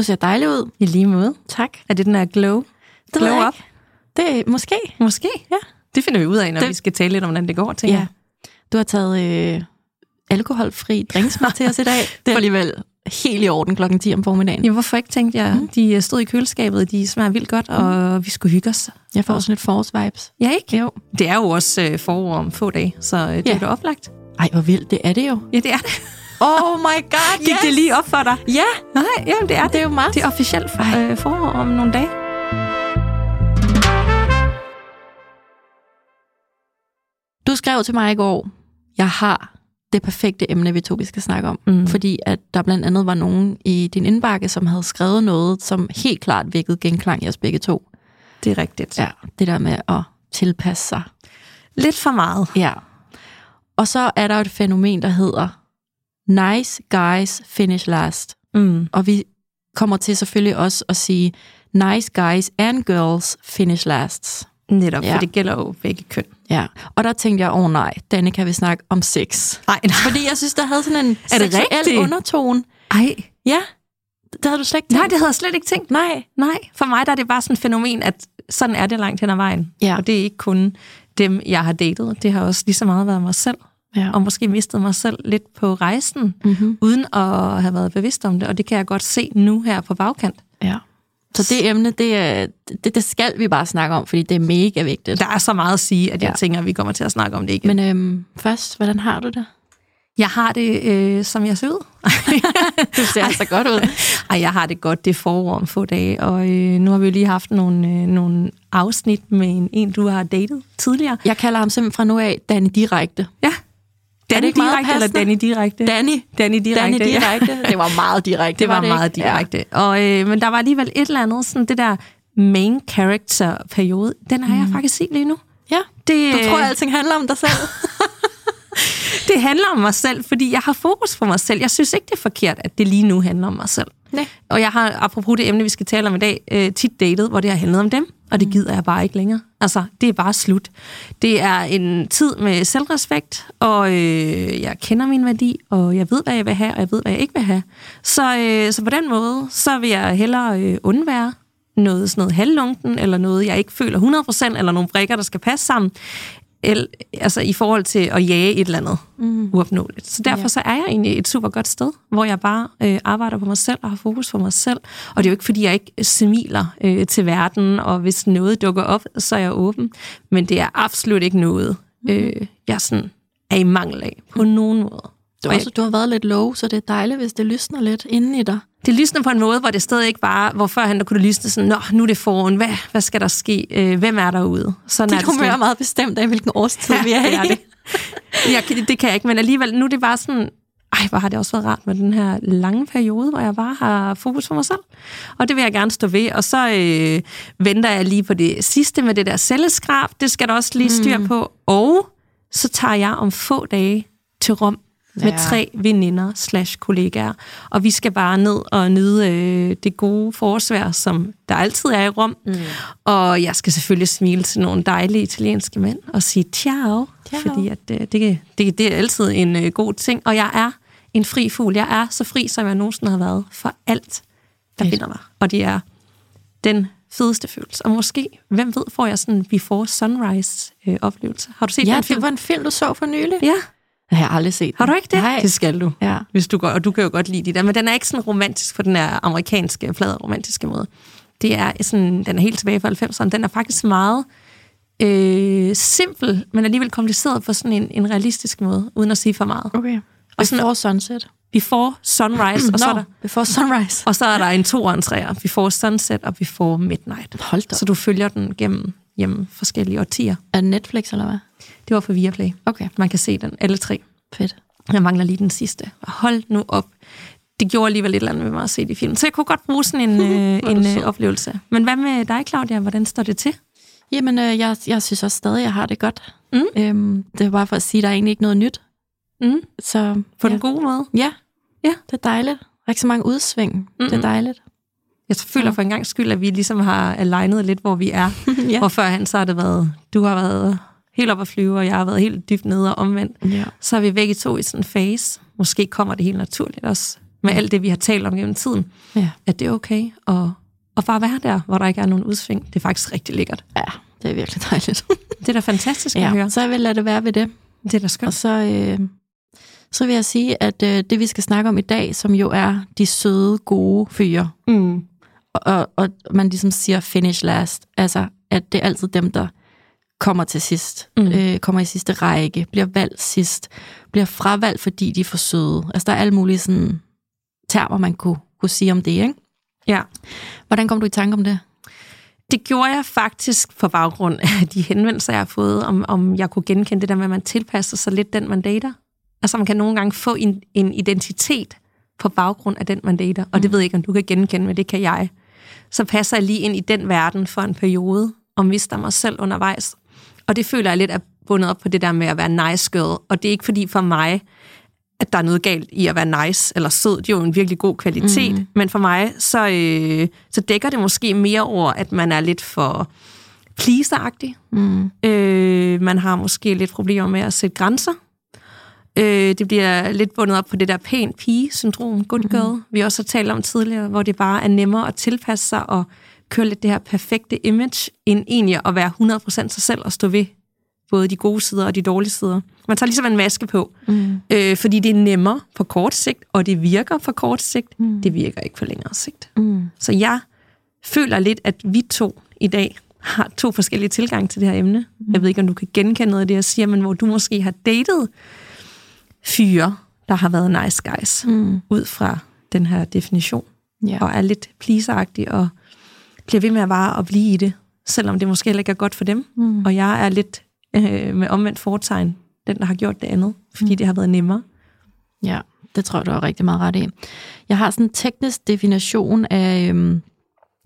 Du ser dejlig ud. I lige måde. Tak. Er det den her glow? Det glow up? Det er måske. Måske. Ja. Det finder vi ud af, når Det- vi skal tale lidt om, hvordan det går, tænker Ja. Du har taget øh, alkoholfri drinks med til os i dag. Det er alligevel helt i orden klokken 10 om formiddagen. Jamen, hvorfor ikke, tænkte jeg. Mm. De øh, stod i køleskabet, de smager vildt godt, og vi skulle hygge os. Jeg får sådan lidt forårsvibes. Ja, ikke? Jo. Det er jo også øh, forår om få dage, så øh, det Ja. er da oplagt. Ej, hvor vildt. Det er det jo. Ja, det er det. Oh my god, Gik det lige op for dig? Ja, Nej, jamen, det er det. det er jo meget. Det er officielt for, øh, forår om nogle dage. Du skrev til mig i går, jeg har det perfekte emne, vi to vi skal snakke om. Mm. Fordi at der blandt andet var nogen i din indbakke, som havde skrevet noget, som helt klart vækkede genklang i os begge to. Det er rigtigt. Ja, det der med at tilpasse sig. Lidt for meget. Ja. Og så er der et fænomen, der hedder nice guys finish last. Mm. Og vi kommer til selvfølgelig også at sige nice guys and girls finish last. Netop, Ja. for det gælder jo begge køn. Ja, og der tænkte jeg, åh oh, nej, Danne kan vi snakke om sex. Nej, nej. Fordi jeg synes, der havde sådan en Er det seksuel rigtigt? undertone. Ej. Ja, det havde du slet ikke Nej, tænkt. det havde jeg slet ikke tænkt. Nej. Nej, for mig der er det bare sådan et fænomen, at sådan er det langt hen ad vejen. Ja. Og det er ikke kun dem, jeg har datet. Det har også lige så meget været mig selv. Ja. Og måske mistet mig selv lidt på rejsen, Mm-hmm. uden at have været bevidst om det. Og det kan jeg godt se nu her på bagkant. ja. Så det emne, det, det, det skal vi bare snakke om, fordi det er mega vigtigt. Der er så meget at sige, at jeg Ja. tænker, at vi kommer til at snakke om det igen. Men Men øhm, først, hvordan har du det? jeg har det, øh, som jeg ser ud. Du ser altså godt ud. Ej, jeg har det godt. Det er forår om få dage. Og øh, nu har vi jo lige haft nogle, øh, nogle afsnit med en, en, du har datet tidligere. Jeg kalder ham simpelthen fra nu af Danny Direkte. Ja. Danny ikke meget direkte eller? Danny direkte? Danny. Danny direkte. Danny ja. Direkte. Det var meget direkte. Det var ikke? meget direkte. Ja. Og, øh, men der var alligevel et eller andet, sådan det der main character-periode, den har mm. jeg faktisk ikke lige nu. Ja. Det, Du tror, øh, at alting handler om dig selv? det handler om mig selv, fordi jeg har fokus på mig selv. Jeg synes ikke, det er forkert, at det lige nu handler om mig selv. Nej. Og jeg har, apropos det emne, vi skal tale om i dag, øh, tit datet, hvor det har handlet om dem, og det gider jeg bare ikke længere. Altså, det er bare slut. Det er en tid med selvrespekt, og øh, jeg kender min værdi, og jeg ved, hvad jeg vil have, og jeg ved, hvad jeg ikke vil have. Så, øh, så på den måde, så vil jeg hellere øh, undvære noget sådan noget halvlunken, eller noget, jeg ikke føler 100%, eller nogle brækker, der skal passe sammen, el, altså i forhold til at jage et eller andet mm. uopnåeligt. Så derfor Ja. så er jeg egentlig et super godt sted, hvor jeg bare øh, arbejder på mig selv og har fokus på mig selv. Og det er jo ikke, fordi jeg ikke smiler øh, til verden, og hvis noget dukker op, så er jeg åben. Men det er absolut ikke noget, Mhm. øh, jeg sådan er i mangel af på nogen måde. Du, Og også, du har været lidt low, så det er dejligt, hvis det lysner lidt inden i dig. Det lysner på en måde, hvor det stadig ikke bare, hvor førhen der kunne det lysne sådan, nå, nu er det foran, hvad, hvad skal der ske, øh, hvem er derude? Sådan Dit det humør er meget bestemt af, hvilken årstid vi er i. er det. Jeg, kan- det kan jeg ikke, men alligevel, nu er det bare sådan, ej, hvor har det også været rart med den her lange periode, hvor jeg bare har fokus på mig selv. Og det vil jeg gerne stå ved. Og så øh, venter jeg lige på det sidste med det der celleskrab. Det skal der også lige styr på. Og så tager jeg om få dage til Rom Ja. ja. tre veninder slash kollegaer. Og vi skal bare ned og nyde øh, det gode forårsvejr, som der altid er i Rom. Mm. Og jeg skal selvfølgelig smile til nogle dejlige italienske mænd og sige ciao, Ciao. fordi at, øh, det, det, det er altid en øh, god ting. Og jeg er en fri fugl. Jeg er så fri, som jeg nogensinde har været for alt, der binder mig. Og det er den fedeste følelse. Og måske, hvem ved, får jeg sådan en before sunrise øh, oplevelse. Har du set Ja, den film? det var en film, du så for nylig. Ja, Det har jeg aldrig set. har du ikke det? Nej. Det skal du. Ja. Hvis du går, og du kan jo godt lide de der, men den er ikke sådan romantisk på den her amerikanske, flade romantiske måde. Det er sådan, den er helt tilbage fra 90'erne. Den er faktisk meget øh, simpel, men alligevel kompliceret på sådan en, en realistisk måde, uden at sige for meget. Okay. Og sådan- Before sunset. Before sunrise, og så, er der, before sunrise. og så er der en to og en træer. Before sunset og before midnight. Hold da. Så du følger den gennem, gennem forskellige årtier. Er det Netflix, eller hvad? Det var for Viaplay. Okay, Man kan se den, alle tre. fedt. Jeg mangler lige den sidste. Hold nu op. det gjorde alligevel et eller andet med mig at se de film. Så jeg kunne godt bruge sådan en, øh, en øh, oplevelse. Men hvad med dig, Claudia? Hvordan står det til? Jamen, øh, jeg, jeg synes også stadig, jeg har det godt. Mm. Øhm, det er bare for at sige, at der er egentlig ikke noget nyt. Mm. Så, På ja. den gode måde? Ja. Ja. det er dejligt. Der er ikke så mange udsving. Mm-hmm. Det er dejligt. Jeg føler for en gang skyld, at vi ligesom har alignet lidt, hvor vi er. Ja. Hvor førhen så har det været, du har været helt op at flyve, og jeg har været helt dybt nede og omvendt. Ja. Så er vi begge to i sådan en phase. Måske kommer det helt naturligt også, med alt det, vi har talt om gennem tiden. ja. At det er okay at, at bare være der, hvor der ikke er nogen udsving. Det er faktisk rigtig lækkert. Ja, det er virkelig dejligt. Det er da fantastisk at ja. høre. Så jeg vil lade det være ved det. Det er da Og skønt. så, øh, så vil jeg sige, at øh, det vi skal snakke om i dag, som jo er de søde, gode fyre, Mm. Og, og man ligesom siger finish last, altså at det er altid dem, der kommer til sidst, Mm. mm. øh, kommer i sidste række, bliver valgt sidst, bliver fravalgt, fordi de er for søde. Altså der er alle mulige sådan, termer, man kunne, kunne sige om det, ikke? Ja. Hvordan kom du i tanke om det? Det gjorde jeg faktisk på baggrund af de henvendelser, jeg har fået, om, om jeg kunne genkende det der med, at man tilpasser sig lidt den, man dater. Altså man kan nogle gange få en, en identitet på baggrund af den, man dater. Og det ved jeg ikke, om du kan genkende, men det kan jeg. Så passer jeg lige ind i den verden for en periode, og mister mig selv undervejs. Og det føler jeg lidt er bundet op på det der med at være nice girl. Og det er ikke fordi for mig, at der er noget galt i at være nice eller sød. Det er jo en virkelig god kvalitet. Mm. Men for mig, så, øh, så dækker det måske mere over, at man er lidt for pleaseragtig. Mm. Øh, man har måske lidt problemer med at sætte grænser. Øh, det bliver lidt bundet op på det der pæn pige-syndrom, good girl, mm. vi også har talt om tidligere, hvor det bare er nemmere at tilpasse sig og køre lidt det her perfekte image, end egentlig at være 100% sig selv og stå ved både de gode sider og de dårlige sider. Man tager ligesom en maske på, Mm. øh, fordi det er nemmere på kort sigt, og det virker på kort sigt. Mm. Det virker ikke på længere sigt. Mm. Så jeg føler lidt, at vi to i dag har to forskellige tilgange til det her emne. Mm. Jeg ved ikke, om du kan genkende noget af det, jeg siger, men hvor du måske har datet fyre, der har været nice guys, Mm. ud fra den her definition, Ja. og er lidt pleaseragtig og bliver ved med at vare og blive i det, selvom det måske heller ikke er godt for dem. Mm. Og jeg er lidt øh, med omvendt foretegn, den, der har gjort det andet, fordi mm. det har været nemmere. Ja, det tror jeg, du har rigtig meget ret i. Jeg har sådan en teknisk definition af, øhm,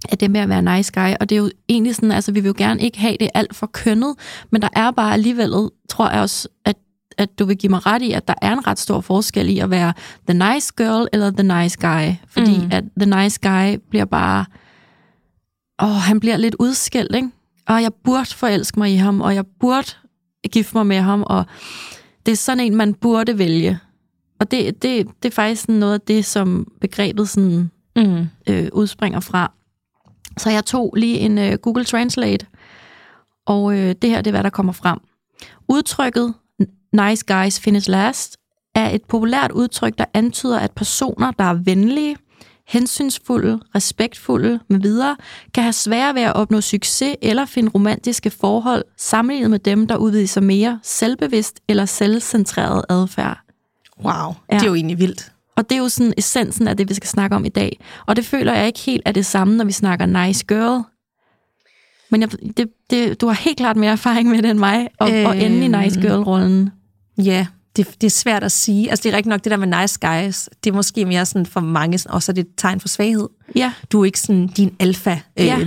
af det med at være nice guy, og det er jo egentlig sådan, altså vi vil jo gerne ikke have det alt for kønnet, men der er bare alligevel, tror jeg også, at at du vil give mig ret i, at der er en ret stor forskel i at være the nice girl eller the nice guy. Fordi Mm. at the nice guy bliver bare... Åh, han bliver lidt udskilt, ikke? Og jeg burde forelske mig i ham, og jeg burde gifte mig med ham, og det er sådan en, man burde vælge. Og det, det, det er faktisk sådan noget af det, som begrebet sådan, Mm. øh, udspringer fra. Så jeg tog lige en øh, Google Translate, og øh, det her det er, hvad der kommer frem. Udtrykket nice guys finish last er et populært udtryk, der antyder, at personer, der er venlige, hensynsfulde, respektfulde med videre, kan have svære ved at opnå succes eller finde romantiske forhold, sammenlignet med dem, der udviser mere selvbevidst eller selvcentreret adfærd. Wow, ja. Det er jo egentlig vildt. Og det er jo sådan essensen af det, vi skal snakke om i dag. Og det føler jeg ikke helt er det samme, når vi snakker nice girl. Men jeg, det, det, du har helt klart mere erfaring med det end mig, og, øh... og ende i nice girl-rollen. Ja, det, det er svært at sige. Altså, det er rigtig nok det der med nice guys. Det er måske mere sådan for mange, sådan- også er det et tegn for svaghed. Ja, Du er ikke sådan din alfa øh, Ja.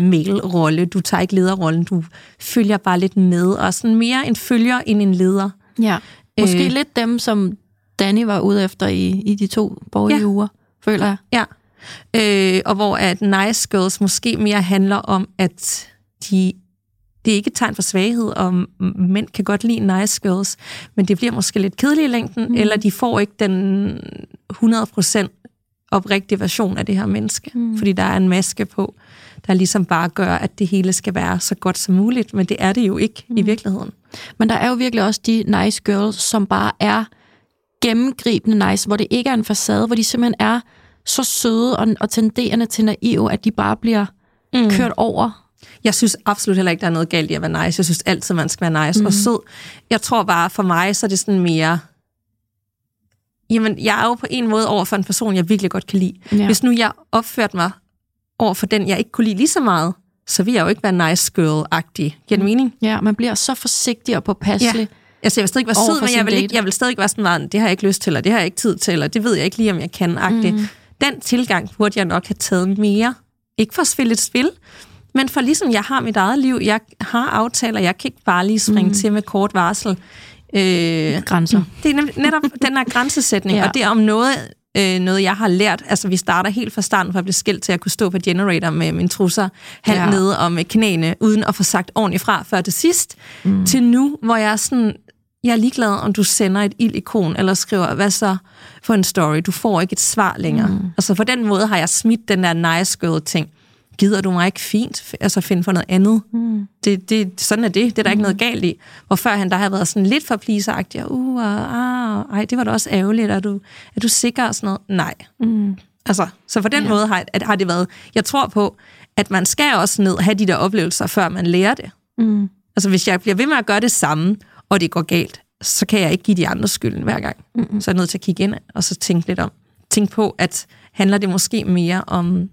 Du tager ikke lederrollen. Du følger bare lidt med. Og sådan mere en følger end en leder. ja. Måske Øh. lidt dem, som Danny var ude efter i, i de to borgerlige ja. uger, føler jeg. Ja. Øh, og hvor at nice girls måske mere handler om, at de, det er ikke et tegn for svaghed, og mænd kan godt lide nice girls, men det bliver måske lidt kedeligt i længden, mm. eller de får ikke den 100% oprigtige version af det her menneske, mm. fordi der er en maske på, der ligesom bare gør, at det hele skal være så godt som muligt, men det er det jo ikke mm. i virkeligheden. Men der er jo virkelig også de nice girls, som bare er gennemgribende nice, hvor det ikke er en facade, hvor de simpelthen er så søde og, og tenderende til naive, at de bare bliver mm. kørt over. Jeg synes absolut heller ikke, der er noget galt i at være nice. Jeg synes altid, man skal være nice mm. og sød. Jeg tror bare, for mig, så er det sådan mere... Jamen, jeg er jo på en måde over for en person, jeg virkelig godt kan lide. Ja. Hvis nu jeg opførte mig over for den, jeg ikke kunne lide lige så meget, så vil jeg jo ikke være nice girl-agtig. Giver det mening? Ja, man bliver så forsigtig og påpasselig. Ja. Altså, jeg vil stadig være Over sød, men jeg vil, ikke, jeg vil stadig være sådan meget, det har jeg ikke lyst til, eller det har jeg ikke tid til, eller det ved jeg ikke lige, om jeg kan. Mm. den tilgang burde jeg nok have taget mere. Ikke for at spille et spil, men for ligesom jeg har mit eget liv, jeg har aftaler, jeg kan ikke bare lige springe mm. til med kort varsel. Øh, Grænser. Det er netop den her grænsesætning, ja. og det er om noget, øh, noget, jeg har lært. Altså, vi starter helt fra starten, for at blive skilt til at kunne stå på generator med min trusser halvt ja. nede og med knæene, uden at få sagt ordentligt fra før til sidst, mm. til nu, hvor jeg er sådan, jeg er ligeglad, om du sender et ild-ikon, eller skriver, hvad så for en story? Du får ikke et svar længere. Mm. Altså, på den måde har jeg smidt den der nice girl ting gider du mig ikke fint altså finde for noget andet? Mm. Det, det, sådan er det. Det er der mm. ikke noget galt i. Hvor før han der har været sådan lidt for pleaseragtig, og uh, ah, ej, det var da også ærgerligt, er du, er du sikker og sådan noget? Nej. Mm. Altså, så på den ja. måde har, at, har det været, jeg tror på, at man skal også ned have de der oplevelser, før man lærer det. Mm. Altså, hvis jeg bliver ved med at gøre det samme, og det går galt, så kan jeg ikke give de andre skylden hver gang. Mm. Så er jeg nødt til at kigge ind og så tænke lidt om. Tænk på, at handler det måske mere om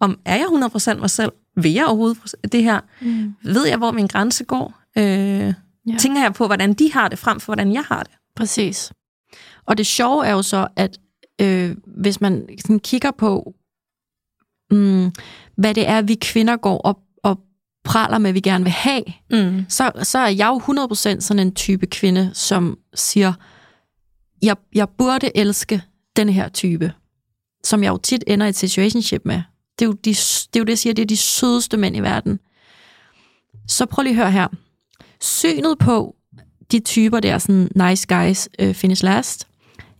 om er jeg 100% mig selv? Vil jeg overhovedet det her? Mm. Ved jeg, hvor min grænse går? Øh, ja. Tænker jeg på, hvordan de har det, frem for hvordan jeg har det? Præcis. Og det sjove er jo så, at øh, hvis man sådan kigger på, mm, hvad det er, vi kvinder går op og praler med, vi gerne vil have, mm. så, så er jeg jo 100% sådan en type kvinde, som siger, jeg, jeg burde elske den her type, som jeg jo tit ender i et situationship med. Det er, jo de, det er jo det, jeg siger, det er de sødeste mænd i verden. Så prøv lige at høre her. Synet på de typer der, sådan nice guys uh, finish last,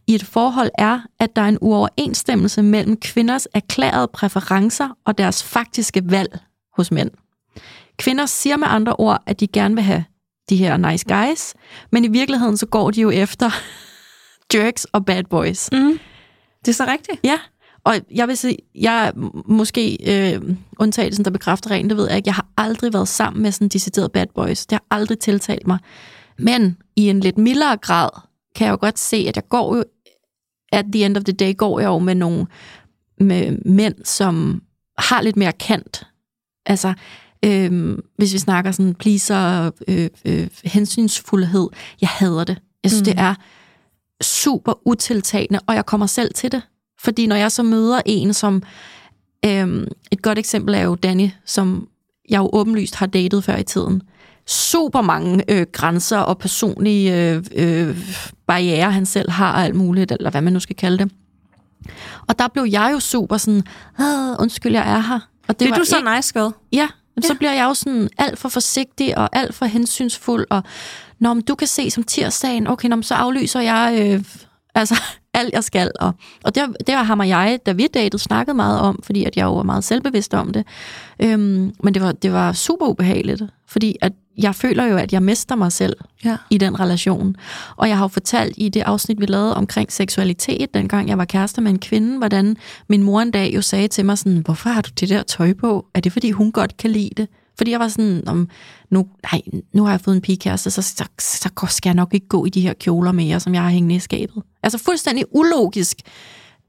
i et forhold er, at der er en uoverensstemmelse mellem kvinders erklærede præferencer og deres faktiske valg hos mænd. Kvinder siger med andre ord, at de gerne vil have de her nice guys, men i virkeligheden så går de jo efter jerks og bad boys. Mm. Det er så rigtigt. Ja, og jeg vil sige, jeg er måske øh, undtagelsen, der bekræfter rent, det ved jeg ikke. Jeg har aldrig været sammen med sådan decideret bad boys. Det har aldrig tiltalt mig. Men i en lidt mildere grad, kan jeg jo godt se, at jeg går jo, at the end of the day, går jeg jo med nogle med mænd, som har lidt mere kant. Altså, øh, hvis vi snakker sådan pleaser, øh, øh, hensynsfuldhed, jeg hader det. Jeg synes, mm. det er super utiltagende, og jeg kommer selv til det. Fordi når jeg så møder en, som... Øhm, et godt eksempel er jo Danny, som jeg jo åbenlyst har datet før i tiden. Super mange øh, grænser og personlige øh, øh, barriere, han selv har og alt muligt, eller hvad man nu skal kalde det. Og der blev jeg jo super sådan, undskyld, jeg er her. Og det, det er du så ikke... nice girl. Ja, ja, så bliver jeg jo sådan alt for forsigtig og alt for hensynsfuld, og når du kan se som tirsdagen, okay, når, så aflyser jeg øh, altså alt jeg skal. Og, og det, det har jeg, da vi datede, snakket meget om, fordi at jeg jo var meget selvbevidst om det. Øhm, men det var, det var super ubehageligt, fordi at jeg føler jo, at jeg mister mig selv ja. i den relation. Og jeg har jo fortalt i det afsnit, vi lavede omkring seksualitet, dengang jeg var kærester med en kvinde, hvordan min mor en dag jo sagde til mig sådan, hvorfor har du det der tøj på? Er det, fordi hun godt kan lide det? Fordi jeg var sådan, om, nu, nej, nu har jeg fået en pigekæreste, så, så, så skal jeg nok ikke gå i de her kjoler mere, som jeg har hængende i skabet. Altså fuldstændig ulogisk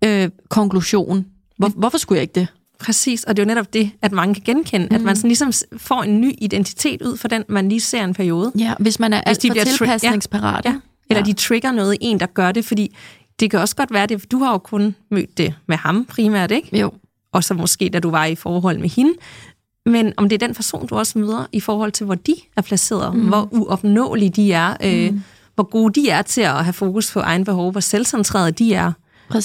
øh, konklusion. Hvor, hvorfor skulle jeg ikke det? Præcis, og det er jo netop det, at mange kan genkende, mm. at man sådan ligesom får en ny identitet ud for den, man lige ser en periode. Ja, hvis man er alt for tilpasningsparat. Ja, ja. Eller ja. de trigger noget i en, der gør det, fordi det kan også godt være det, du har jo kun mødt det med ham primært, ikke? Jo. Og så måske, da du var i forhold med hende, men om det er den person, du også møder i forhold til, hvor de er placeret, mm. hvor uopnåelige de er, øh, mm. hvor gode de er til at have fokus på egen behov, hvor selvcentrerede de er.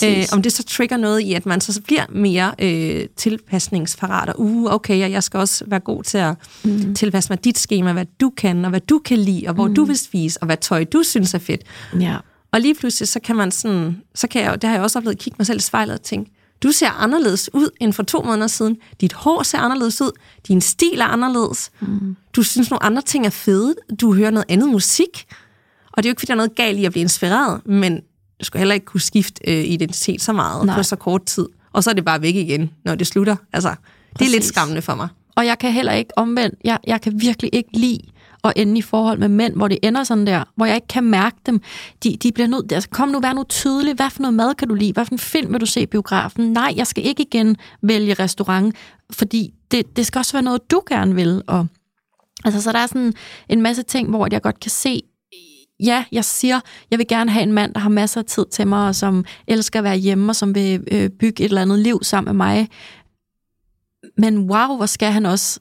Øh, om det så trigger noget i, at man så bliver mere øh, tilpasningsparat, og uh, okay, jeg skal også være god til at mm. tilpasse mig dit schema, hvad du kan, og hvad du kan lide, og hvor mm. du vil spise, og hvad tøj du synes er fedt. Ja. Og lige pludselig, så kan man sådan, så kan jeg, det har jeg også oplevet, kigge mig selv i spejlet og tænke, du ser anderledes ud end for to måneder siden. Dit hår ser anderledes ud. Din stil er anderledes. Mm. Du synes, nogle andre ting er fede. Du hører noget andet musik. Og det er jo ikke, fordi der er noget galt i at blive inspireret, men du skal heller ikke kunne skifte øh, identitet så meget Nej. på så kort tid. Og så er det bare væk igen, når det slutter. Altså, det Præcis. er lidt skræmmende for mig. Og jeg kan heller ikke omvendt, jeg, jeg kan virkelig ikke lide at ende i forhold med mænd, hvor det ender sådan der, hvor jeg ikke kan mærke dem. De, de bliver nødt, altså kom nu, vær nu tydelig, hvad for noget mad kan du lide, hvad for en film vil du se i biografen? Nej, jeg skal ikke igen vælge restaurant, fordi det, det skal også være noget, du gerne vil. Og, altså, så der er sådan en masse ting, hvor jeg godt kan se, ja, jeg siger, jeg vil gerne have en mand, der har masser af tid til mig, og som elsker at være hjemme, og som vil øh, bygge et eller andet liv sammen med mig. Men wow, hvor skal han også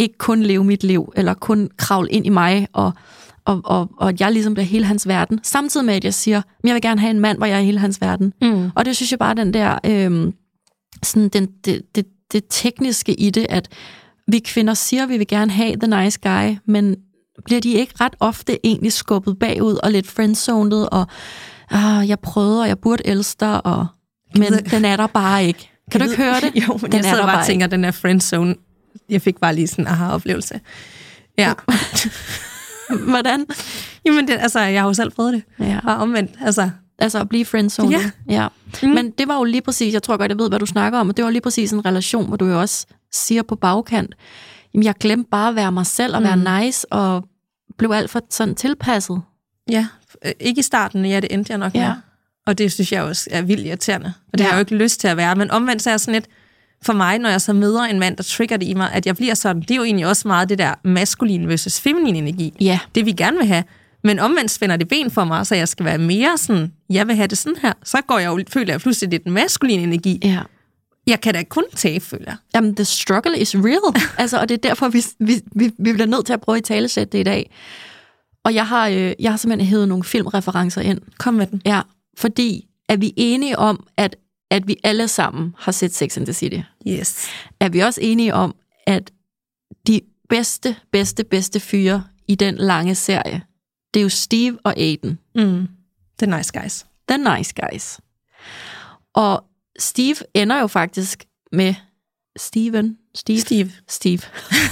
ikke kun leve mit liv, eller kun kravle ind i mig, og, og, og, og jeg ligesom bliver hele hans verden. Samtidig med, at jeg siger, at jeg vil gerne have en mand, hvor jeg er hele hans verden. Mm. Og det synes jeg bare, den der, øh, sådan den, det, det, det tekniske i det, at vi kvinder siger, at vi vil gerne have the nice guy, men bliver de ikke ret ofte egentlig skubbet bagud og lidt friendzoned, og ah, jeg prøvede, og jeg burde elske dig, og, men den er der bare ikke. Kan du ikke høre det? jo, men den jeg sidder der bare og tænker, den er friendzone. Jeg fik bare lige sådan en aha-oplevelse. Ja. Hvordan? Jamen, det, altså, jeg har jo selv prøvet det. Ja. Og omvendt, altså, Altså at blive friendzoned. Ja. ja. Mm. Men det var jo lige præcis, jeg tror godt, jeg ved, hvad du snakker om, og det var lige præcis en relation, hvor du jo også siger på bagkant, jamen jeg glemte bare at være mig selv og være Mm. nice, og blev alt for sådan tilpasset. ja, øh, ikke i starten, ja, det endte jeg nok med. Ja. Og det synes jeg også er vildt irriterende. Og det Ja. har jeg jo ikke lyst til at være. Men omvendt så er jeg sådan lidt, for mig, når jeg så møder en mand, der trigger det i mig, at jeg bliver sådan, det er jo egentlig også meget det der maskulin versus feminin energi. Ja. Det vi gerne vil have. Men omvendt spænder det ben for mig, så jeg skal være mere sådan, jeg vil have det sådan her. Så går jeg jo, føler jeg pludselig, det er den maskuline energi. Ja. Jeg kan da kun tage, føler jeg. Jamen, the struggle is real. altså, og det er derfor, vi, vi, vi, vi bliver nødt til at prøve at talesætte det i dag. Og jeg har, øh, jeg har simpelthen hævet nogle filmreferencer ind. Kom med den. Ja, fordi er vi enige om, at, at vi alle sammen har set Sex and the City? Yes. Er vi også enige om, at de bedste, bedste, bedste fyre i den lange serie, det er jo Steve og Aiden. Mm. The nice guys. The nice guys. Og Steve ender jo faktisk med Steven. Steve. Steve. Steve.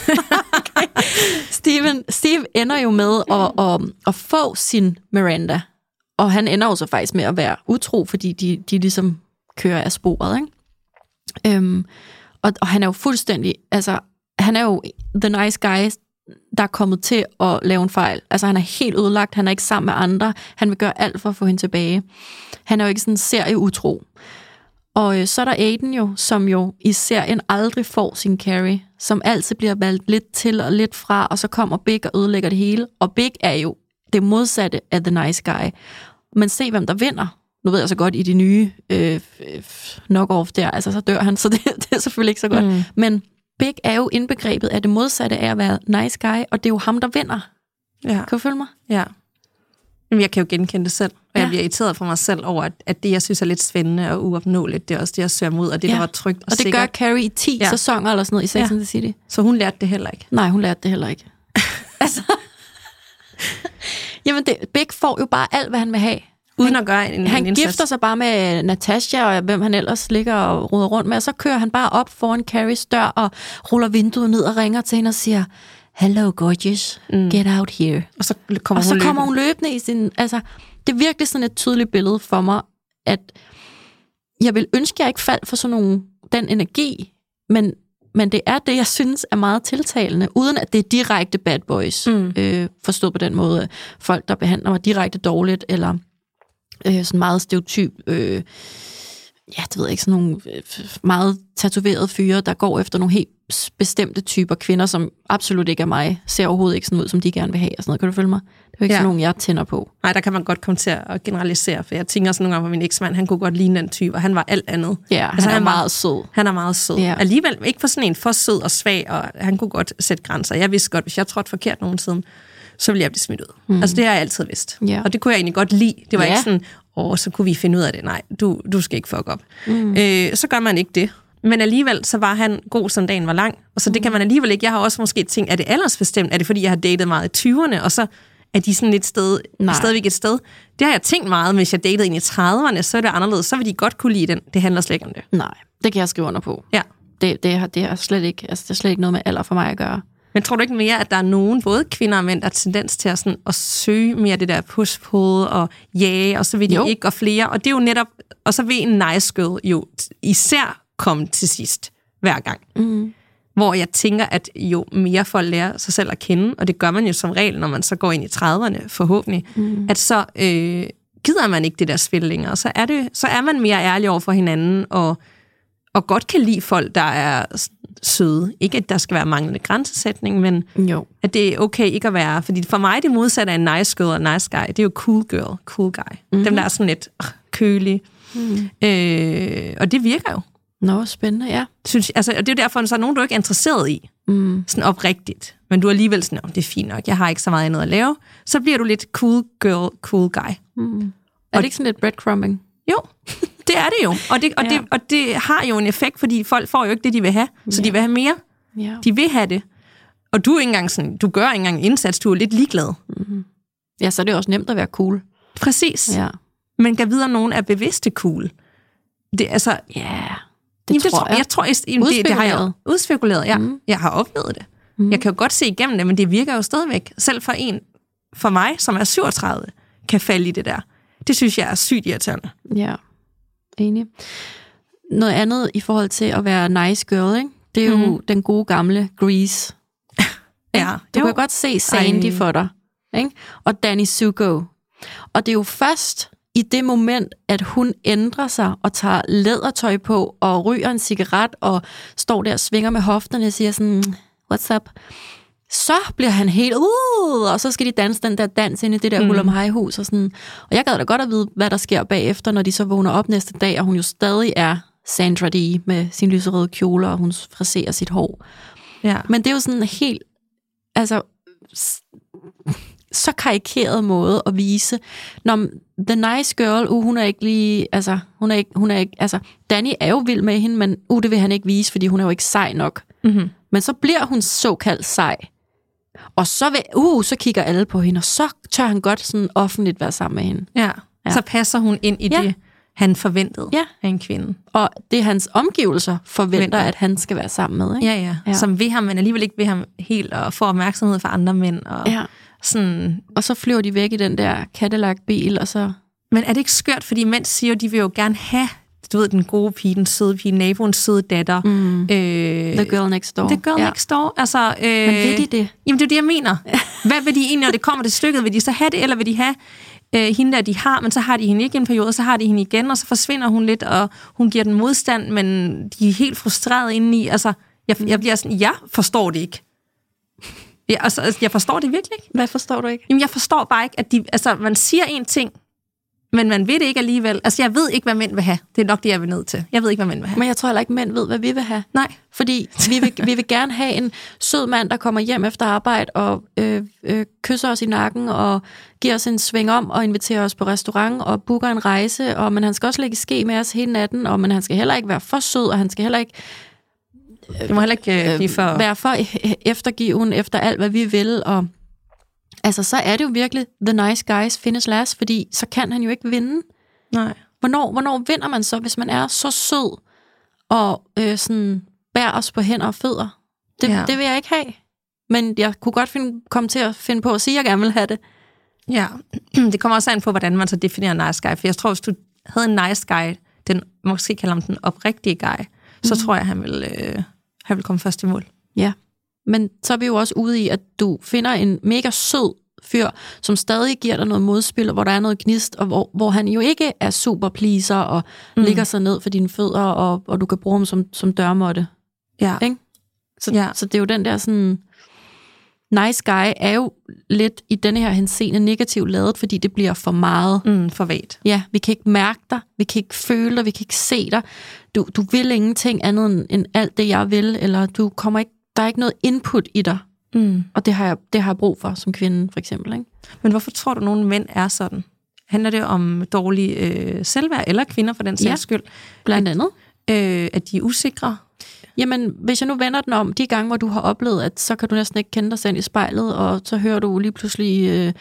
okay. Steven, Steve ender jo med at, at, at få sin Miranda. Og han ender jo så faktisk med at være utro, fordi de, de ligesom kører af sporet. Ikke? Øhm, og, og han er jo fuldstændig... Altså, han er jo the nice guy, der er kommet til at lave en fejl. Altså, han er helt ødelagt. Han er ikke sammen med andre. Han vil gøre alt for at få hende tilbage. Han er jo ikke sådan serieutro. Og øh, så er der Aiden jo, som jo i serien aldrig får sin carry, som altid bliver valgt lidt til og lidt fra, og så kommer Big og ødelægger det hele. Og Big er jo det modsatte af The Nice Guy. Men se, hvem der vinder. Nu ved jeg så godt, i de nye øh, knock-off der, altså så dør han, så det, det er selvfølgelig ikke så godt. Mm. Men Big er jo indbegrebet af det modsatte af at være nice guy, og det er jo ham, der vinder. Ja. Kan du følge mig? Ja. Jamen, jeg kan jo genkende det selv, og ja. Jeg bliver irriteret for mig selv over, at, at det, jeg synes er lidt spændende og uopnåeligt, det er også det, jeg søger mod, og det, ja. der var trygt og, Og det sikkert. gør Carrie i 10 Ja. sæsoner eller sådan noget i Sex Ja. ja. and the City. Så hun lærte det heller ikke. Nej, hun lærte det heller ikke. altså, jamen, det, Big får jo bare alt, hvad han vil have. Uden at gøre en, Han en indsats. gifter sig bare med Natasha og hvem han ellers ligger og roder rundt med, og så kører han bare op foran Carries dør og ruller vinduet ned og ringer til hende og siger, Hello, gorgeous. Mm. Get out here. Og så kommer Og så hun kommer løbende. hun løbende i sin... Altså, det er virkelig sådan et tydeligt billede for mig, at jeg vil ønske, at jeg ikke faldt for sådan nogle, den energi, men, men det er det, jeg synes er meget tiltalende, uden at det er direkte bad boys, mm. øh, forstået på den måde. Folk, der behandler mig direkte dårligt, eller øh, sådan meget stereotyp... Øh, ja, det ved jeg ikke, sådan nogle øh, meget tatoverede fyre, der går efter nogle helt bestemte typer kvinder, som absolut ikke er mig, ser overhovedet ikke sådan ud, som de gerne vil have, og sådan noget. Kan du følge mig? Det er jo ikke Ja. sådan nogle, jeg tænder på. Nej, der kan man godt komme til at generalisere, for jeg tænker sådan nogle gange på min eksmand, han kunne godt ligne den type, og han var alt andet. Ja, altså, han er meget sød. Han er meget sød. Ja. Alligevel ikke for sådan en for sød og svag, og han kunne godt sætte grænser. Jeg vidste godt, hvis jeg trådte forkert nogensinde, så ville jeg blive smidt ud. Mm. Altså det har jeg altid vidst. Ja. Og det kunne jeg egentlig godt lide. Det var Ja. ikke sådan, åh, så kunne vi finde ud af det. Nej, du, du skal ikke fuck op. Mm. Øh, så gør man ikke det. Men alligevel, så var han god, som dagen var lang. Og så det kan man alligevel ikke. Jeg har også måske tænkt, er det aldersbestemt? Er det, fordi jeg har datet meget i 20'erne, og så er de sådan et sted, Nej. stadigvæk et sted? Det har jeg tænkt meget, hvis jeg datede ind i 30'erne, så er det anderledes. Så vil de godt kunne lide den. Det handler slet ikke om det. Nej, det kan jeg skrive under på. Ja. Det, det, har, det, har slet ikke, altså, det har slet ikke noget med alder for mig at gøre. Men tror du ikke mere, at der er nogen, både kvinder og mænd, der har tendens til at, sådan, at søge mere det der push-pull og jage, og så vil de Jo. ikke, og flere. Og det er jo netop, og så vil en nice girl jo især komme til sidst hver gang. Mm. Hvor jeg tænker, at jo mere folk lærer sig selv at kende, og det gør man jo som regel, når man så går ind i 30'erne forhåbentlig, mm. at så øh, gider man ikke det der spil længere. Så er, det, så er man mere ærlig over for hinanden, og, og godt kan lide folk, der er søde. Ikke, at der skal være manglende grænsesætning, men Jo. at det er okay ikke at være. Fordi for mig, det modsatte af en nice girl og nice guy, det er jo cool girl, cool guy. Mm-hmm. Dem, der er sådan lidt øh, kølige. Mm. Øh, og det virker jo. Nå, spændende, ja. Synes, altså, og det er jo derfor, at så er nogen, du er ikke interesseret i. Mm. Sådan oprigtigt. Men du er alligevel sådan, oh, det er fint nok, jeg har ikke så meget andet at lave. Så bliver du lidt cool girl, cool guy. Mm. Er det ikke sådan lidt breadcrumbing? Jo, det er det jo. Og det, og, Ja. det, og det har jo en effekt, fordi folk får jo ikke det, de vil have. Så de vil have mere. Ja. De vil have det. Og du er ikke engang sådan, du gør ikke engang en indsats, du er lidt ligeglad. ja, så er det også nemt at være cool. Præcis. Ja. Ja. Men kan videre, at nogen er bevidste cool. Det, altså, Ja, det det jamen, tror jeg. jeg tror, jeg, jamen, det, det har jeg Udspekuleret. Ja. Mm. Mm. Jeg har oplevet det. Mm. Jeg kan jo godt se igennem det, men det virker jo stadigvæk. Selv for en, for mig, som er 37, kan falde i det der. Det synes jeg er sygt irriterende. Ja, enig. Noget andet i forhold til at være nice girl, ikke? det er jo Mhm. den gode gamle Grease. Ja, Du jo. kan godt se Sandy Ej. for dig. Ikke? Og Danny Zuko. Og det er jo først i det moment, at hun ændrer sig og tager lædertøj på og ryger en cigaret og står der og svinger med hofterne og siger sådan, what's up? Så bliver han helt, uh, og så skal de danse den der dans ind i det der mm. hul om hus og sådan. Og jeg gad da godt at vide, hvad der sker bagefter, når de så vågner op næste dag, og hun jo stadig er Sandra Dee med sin lyserøde kjole, og hun friserer sit hår. Ja. Men det er jo sådan en helt, altså, så karikeret måde at vise, når the nice girl, uh, hun er ikke lige, altså, hun er ikke, hun er ikke, altså, Danny er jo vild med hende, men uh, det vil han ikke vise, fordi hun er jo ikke sej nok. Mm-hmm. Men så bliver hun såkaldt sej. Og så, vil, uh, så kigger alle på hende, og så tør han godt sådan offentligt være sammen med hende. Ja. Ja. Så passer hun ind i Ja. det, han forventede Ja. af en kvinde. Og det er hans omgivelser forventer, Forventer. at han skal være sammen med. Ikke? Ja, ja, Ja. Som vil ham, men alligevel ikke vil ham helt og få opmærksomhed fra andre mænd. Og ja. sådan. Og så flyver de væk i den der Cadillac-bil, og så... Men er det ikke skørt, fordi mænd siger jo, de vil jo gerne have, du ved, den gode pige, den søde pige, naboens søde datter. Mm. Øh, The girl next door. The girl ja. next door. Altså, øh, Men ved de det? Jamen, det er det, jeg mener. Hvad vil de egentlig, når det kommer til stykket? Vil de så have det, eller vil de have øh, hende der, de har, men så har de hende ikke en periode, og så har de hende igen, og så forsvinder hun lidt, og hun giver den modstand, men de er helt frustrerede indeni. Altså, jeg, jeg bliver sådan, jeg forstår det ikke. Ja, altså, altså, jeg forstår det virkelig ikke. Hvad forstår du ikke? Jamen, jeg forstår bare ikke, at de, altså, man siger en ting, men man ved det ikke alligevel. Altså, jeg ved ikke, hvad mænd vil have. Det er nok det, jeg vil ned til. Jeg ved ikke, hvad mænd vil have. Men jeg tror heller ikke, mænd ved, hvad vi vil have. Nej. Fordi vi vil, vi vil gerne have en sød mand, der kommer hjem efter arbejde og øh, øh, kysser os i nakken og giver os en sving om og inviterer os på restaurant og booker en rejse. Og, men han skal også lægge ske med os hele natten, og, men han skal heller ikke være for sød, og han skal heller ikke Det må heller ikke øh, blive for... være for e- eftergiven efter alt, hvad vi vil. Og, altså, så er det jo virkelig the nice guys finish last, fordi så kan han jo ikke vinde. Nej. Hvornår, hvornår vinder man så, hvis man er så sød og øh, sådan bærer os på hænder og fødder? Det, ja. Det vil jeg ikke have. Men jeg kunne godt finde, komme til at finde på at sige, at jeg gerne vil have det. Ja, det kommer også an på, hvordan man så definerer nice guy. For jeg tror, hvis du havde en nice guy, den måske kalder ham den oprigtige guy, så tror jeg, han vil, øh, han vil komme først i mål. Ja. Men så er vi jo også ude i, at du finder en mega sød fyr, som stadig giver dig noget modspil, og hvor der er noget gnist, og hvor, hvor han jo ikke er super pleaser og mm. ligger sig ned for dine fødder, og, og du kan bruge ham som, som dørmåtte. Ja. Ikke? Så, Ja. så det er jo den der sådan... Nice guy er jo lidt i denne her henseende negativt lavet, fordi det bliver for meget. Mm, for vagt. Ja, vi kan ikke mærke dig, vi kan ikke føle dig, vi kan ikke se dig. Du, du vil ingenting andet end, end alt det, jeg vil, eller du kommer ikke, der er ikke noget input i dig. Mm. Og det har jeg, det har jeg brug for som kvinde, for eksempel. Ikke? Men hvorfor tror du, at nogle mænd er sådan? Handler det om dårlig øh, selvværd, eller kvinder for den sags Ja. skyld? Blandt andet. Øh, at de er usikre? Jamen, hvis jeg nu vender den om, de gange, hvor du har oplevet, at så kan du næsten ikke kende dig selv i spejlet, og så hører du lige pludselig øh,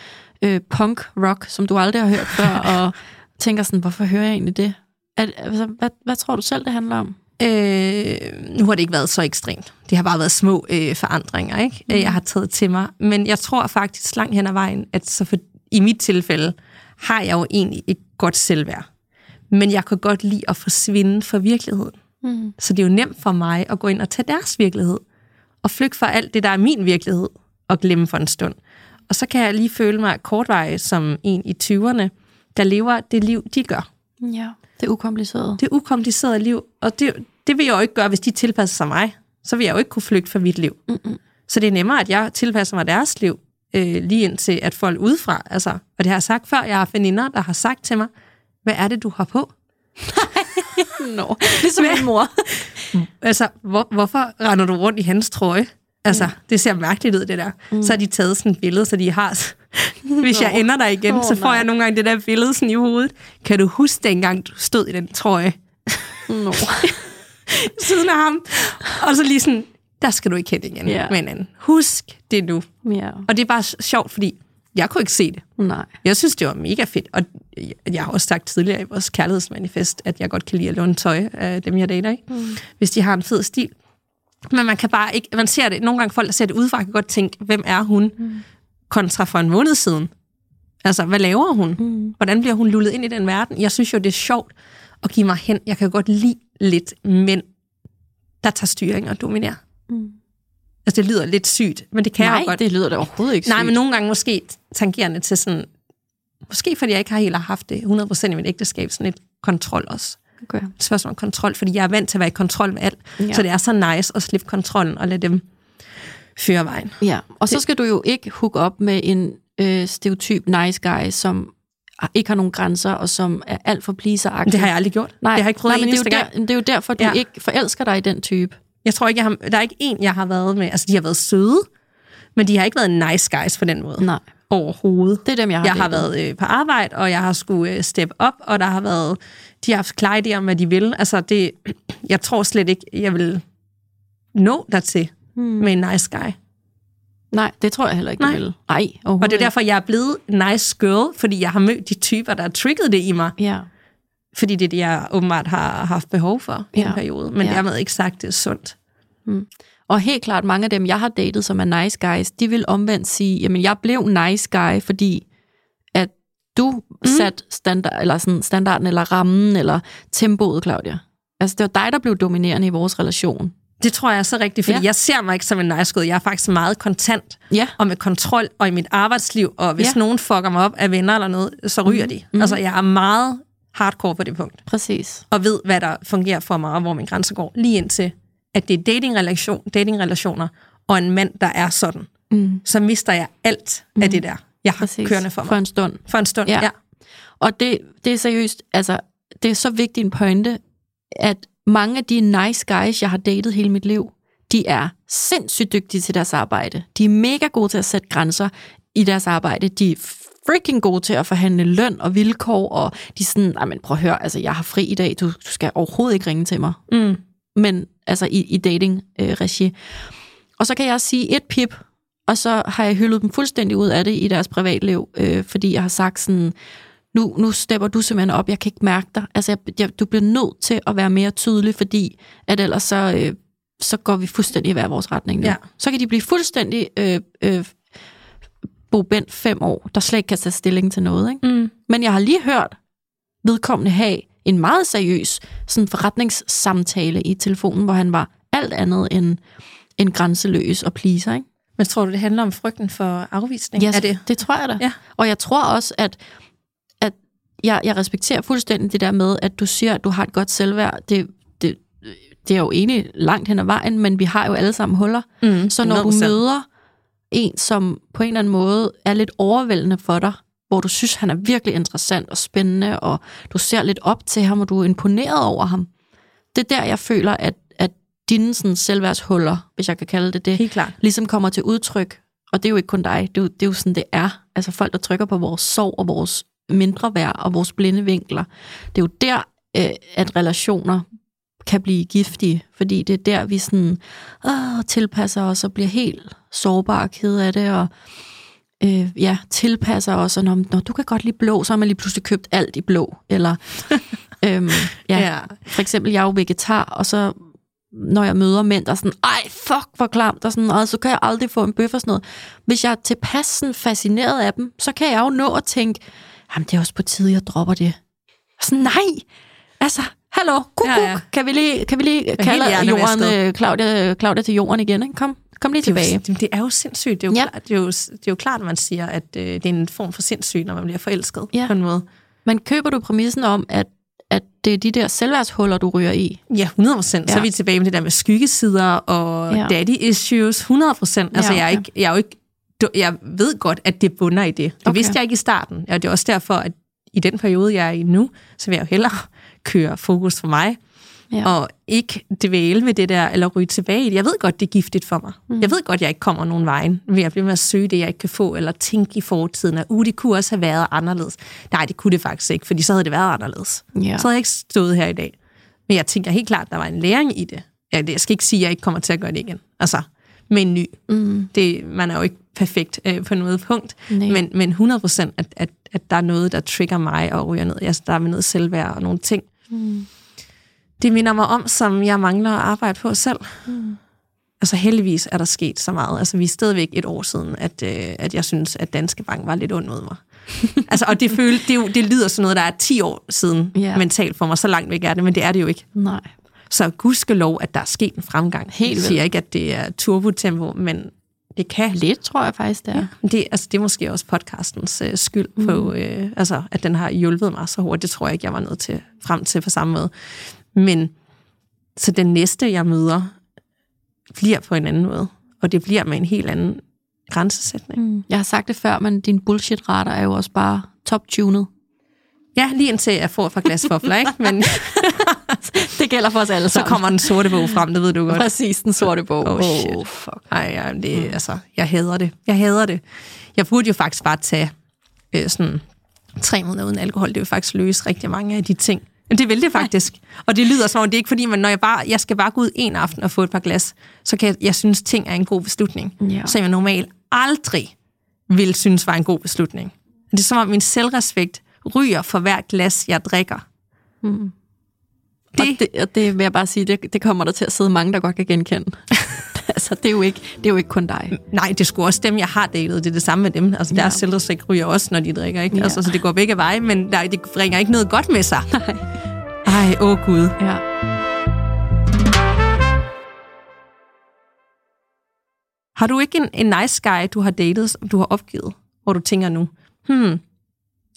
øh, punk-rock, som du aldrig har hørt før, og tænker sådan, hvorfor hører jeg egentlig det? At, altså, hvad, hvad tror du selv, det handler om? Øh, nu har det ikke været så ekstremt. Det har bare været små øh, forandringer, ikke? Mm. Jeg har taget til mig. Men jeg tror faktisk langt hen ad vejen, at så for, i mit tilfælde har jeg jo egentlig et godt selvværd. Men jeg kan godt lide at forsvinde fra virkeligheden. Mm. Så det er jo nemt for mig at gå ind og tage deres virkelighed. Og flygte fra alt det, der er min virkelighed, og glemme for en stund. Og så kan jeg lige føle mig kortvarig som en i 20'erne, der lever det liv, de gør. Ja, det er ukompliceret. Det er ukompliceret liv, og det, det vil jeg jo ikke gøre, hvis de tilpasser sig mig. så vil jeg jo ikke kunne flygte fra mit liv. Mm-mm. Så det er nemmere, at jeg tilpasser mig deres liv, øh, lige indtil at folk udefra, altså, og det har jeg sagt før, jeg har veninder, der har sagt til mig, hvad er det, du har på? Nå, ligesom min mor. Altså, hvor, hvorfor render du rundt i hans trøje? Altså, mm. det ser mærkeligt ud, det der. Mm. Så har de taget sådan et billede, så de har... Hvis jeg ender der igen, Åh, så får nej. jeg nogle gange det der billede sådan i hovedet. Kan du huske dengang, du stod i den trøje Nå. siden af ham? Og så lige sådan, der skal du ikke hen igen Ja. med hinanden. Husk det nu. Ja, Og det er bare sjovt, fordi jeg kunne ikke se det. nej. Jeg synes, det var mega fedt, og jeg har også sagt tidligere i vores kærlighedsmanifest, at jeg godt kan lide at låne tøj af dem, jeg dater, ikke? Mm. hvis de har en fed stil. Men man kan bare ikke, man ser det, nogle gange folk, der ser det udefra, kan godt tænke, hvem er hun mm. kontra for en måned siden? Altså, hvad laver hun? Mm. Hvordan bliver hun lullet ind i den verden? Jeg synes jo, det er sjovt at give mig hen. Jeg kan godt lide lidt mænd, der tager styring og dominerer. Mm. Altså, det lyder lidt sygt, men det kan jeg Nej, jo godt. det lyder da overhovedet ikke Nej, sygt. men nogle gange måske tangerende til sådan... Måske fordi jeg ikke har helt haft det 100% i mit ægteskab, sådan et kontrol også. Okay. Et spørgsmål om kontrol, fordi jeg er vant til at være i kontrol med alt. Ja. Så det er så nice at slippe kontrollen og lade dem føre vejen. Ja, og så skal du jo ikke hook op med en øh, stereotyp nice guy, som ikke har nogen grænser, og som er alt for pleaser det har jeg aldrig gjort. Nej, det har jeg ikke prøvet nej, men det er, jo gang. der, det er jo derfor, du. Ja. ikke forelsker dig i den type. Jeg tror ikke, jeg har, der er ikke en, jeg har været med. Altså, de har været søde, men de har ikke været nice guys på den måde. Nej, Overhovedet. det er dem, jeg har Jeg har været øh, på arbejde, og jeg har skulle øh, step op, og der har været, de har haft klare idéer om, hvad de vil. Altså, det, jeg tror slet ikke, jeg vil nå dertil Hmm. med en nice guy. Nej, det tror jeg heller ikke, Nej. vil. Ej, Og det er derfor, jeg er blevet nice girl, fordi jeg har mødt de typer, der har trigget det i mig. Ja, Fordi det er det, jeg åbenbart har haft behov for i Ja. en periode. Men Ja. dermed ikke sagt, det er sundt. Og helt klart, mange af dem, jeg har datet, som er nice guys, de vil omvendt sige, jamen, jeg blev nice guy, fordi at du mm. satte standard, eller sådan standarden, eller rammen, eller tempoet, Claudia. Altså, det var dig, der blev dominerende i vores relation. Det tror jeg er så rigtigt, fordi Ja. jeg ser mig ikke som en nice girl. Jeg er faktisk meget kontant Ja, og med kontrol og i mit arbejdsliv. Og hvis Ja. nogen fucker mig op af venner eller noget, så ryger mm. de. Mhm. Altså, jeg er meget hardcore på det punkt. præcis. Og ved, hvad der fungerer for mig, og hvor min grænse går. Lige indtil, at det er datingrelation, datingrelationer og en mand, der er sådan. Mm. Så mister jeg alt mm. af det der, jeg har Præcis. kørende for mig. For en stund. For en stund, Ja. ja. Og det, det er seriøst, altså, det er så vigtig en pointe, at mange af de nice guys, jeg har datet hele mit liv, de er sindssygt dygtige til deres arbejde. De er mega gode til at sætte grænser i deres arbejde. De er freaking gode til at forhandle løn og vilkår, og de er sådan, nej, men prøv at høre, altså, jeg har fri i dag, du, du skal overhovedet ikke ringe til mig. Mm. Men altså i, i dating-regi. Øh, og så kan jeg sige et pip, og så har jeg hyldet dem fuldstændig ud af det i deres privatliv, øh, fordi jeg har sagt sådan, nu, nu stepper du simpelthen op, jeg kan ikke mærke dig. Altså, jeg, jeg, du bliver nødt til at være mere tydelig, fordi at ellers så, øh, så går vi fuldstændig i hver vores retning nu. Ja. Så kan de blive fuldstændig øh, øh, Bo Bent fem år, der slet ikke kan tage stilling til noget. Ikke? Mm. Men jeg har lige hørt vedkommende have en meget seriøs sådan forretningssamtale i telefonen, hvor han var alt andet end, end grænseløs og pleaser. Ikke? Men tror du, det handler om frygten for afvisning? Ja, er det? det tror jeg da. Ja. Og jeg tror også, at, at jeg, jeg respekterer fuldstændig det der med, at du siger, at du har et godt selvværd. Det, det, det er jo egentlig langt hen ad vejen, men vi har jo alle sammen huller. Mm, Så når du 100%. møder en, som på en eller anden måde er lidt overvældende for dig, hvor du synes, han er virkelig interessant og spændende, og du ser lidt op til ham, og du er imponeret over ham. Det er der, jeg føler, at, at dine sådan, selvværdshuller, hvis jeg kan kalde det det, Helt klart. ligesom kommer til udtryk. Og det er jo ikke kun dig, det er jo, det er jo sådan, det er. Altså folk, der trykker på vores sorg og vores mindre værd og vores blinde vinkler. Det er jo der, øh, at relationer kan blive giftige, fordi det er der, vi sådan, åh, tilpasser os og bliver helt sårbare og ked af det, og øh, ja, tilpasser os, og når, når du kan godt lide blå, så har man lige pludselig købt alt i blå, eller øhm, ja, Ja. for eksempel, jeg er jo vegetar, og så når jeg møder mænd, der er sådan, ej, fuck, hvor klamt, og sådan, og så kan jeg aldrig få en bøf og sådan noget. Hvis jeg er tilpas sådan fascineret af dem, så kan jeg jo nå at tænke, jamen, det er også på tide, jeg dropper det. Og sådan, nej, altså, hallo, kuk, Ja, ja. kan vi lige, kan vi lige kalde jorden, øh, Claudia, Claudia til jorden igen, ikke? Kom, kom lige Det er, tilbage. jo, det er jo sindssygt. Det er jo, Ja. klart, det, er jo, det er jo klart, man siger, at øh, det er en form for sindssygt, når man bliver forelsket Ja. på en måde. Men køber du præmissen om, at, at det er de der selvværdshuller, du ryger i. Ja, 100 procent. Ja. Så er vi tilbage med det der med skyggesider og Ja. daddy issues. 100 procent. Altså, Ja, jeg, er okay. ikke, jeg er jo ikke... Jeg ved godt, at det bunder i det. Det Okay. okay. vidste jeg ikke i starten. Og det er også derfor, at i den periode, jeg er i nu, så vil jeg jo hellere køre fokus for mig, Ja. og ikke dvæle ved det der, eller ryge tilbage i det. Jeg ved godt, det er giftigt for mig. Mm. Jeg ved godt, jeg ikke kommer nogen vejen ved at blive med at søge det, jeg ikke kan få, eller tænke i fortiden, at uh, det kunne også have været anderledes. Nej, det kunne det faktisk ikke, fordi så havde det været anderledes. Ja. Så havde jeg ikke stået her i dag. Men jeg tænker helt klart, at der var en læring i det. Jeg skal ikke sige, at jeg ikke kommer til at gøre det igen. Altså, med en ny. Mm. Det, man er jo ikke perfekt øh, på noget punkt. Nej. Men, men 100 procent, at, at, at der er noget, der trigger mig og ryger ned. Altså, der er noget selvværd og nogle ting. Mm. Det minder mig om, som jeg mangler at arbejde på selv. Mm. Altså heldigvis er der sket så meget. Altså vi er stadigvæk et år siden, at, øh, at jeg synes, at Danske Bank var lidt ond mod mig. altså, og det, føl, det, jo, det lyder sådan noget, der er 10 år siden yeah. mentalt for mig. Så langt væk er det, men det er det jo ikke. Nej. Så gudskelov, at der er sket en fremgang. Helt jeg siger ikke, at det er turbotempo, men det kan. Lidt, tror jeg faktisk, det er. Ja. Det, altså, det er måske også podcastens øh, skyld, mm. på, øh, altså, at den har hjulpet mig så hurtigt. Det tror jeg ikke, jeg var nødt til frem til på samme måde. Men så den næste, jeg møder, bliver på en anden måde. Og det bliver med en helt anden grænsesætning. Mm. Jeg har sagt det før, men din bullshit-radar er jo også bare top-tunet. Ja, lige indtil jeg får par glas fofler, ikke? Men Det gælder for os alle så kommer den sorte bog frem, det ved du godt. Præcis, den sorte bog. Oh, shit. Oh, fuck. Ej, ja, det, mm. altså, jeg hader det. Jeg hader det. Jeg burde jo faktisk bare tage øh, sådan tre måneder uden alkohol. Det vil faktisk løse rigtig mange af de ting. Men det vil det faktisk. Og det lyder som om, det er ikke fordi, man, når jeg, bare, jeg skal bare gå ud en aften og få et par glas, så kan jeg, jeg synes, ting er en god beslutning. Ja. Som jeg normalt aldrig vil synes var en god beslutning. Det er som om min selvrespekt ryger for hver glas, jeg drikker. Mm. Det- Og det, og det vil jeg bare sige, det, det kommer der til at sidde mange, der godt kan genkende. altså, det er, jo ikke, det er jo ikke kun dig. Nej, det skulle også dem, jeg har datet. Det er det samme med dem. Altså, Ja. deres selvrespekt ryger også, når de drikker. Ikke? Ja. Altså, så det går begge veje, men der, det bringer ikke noget godt med sig. Nej. Ej, åh gud. Ja. Har du ikke en, en nice guy, du har datet, som du har opgivet, hvor du tænker nu, hmm,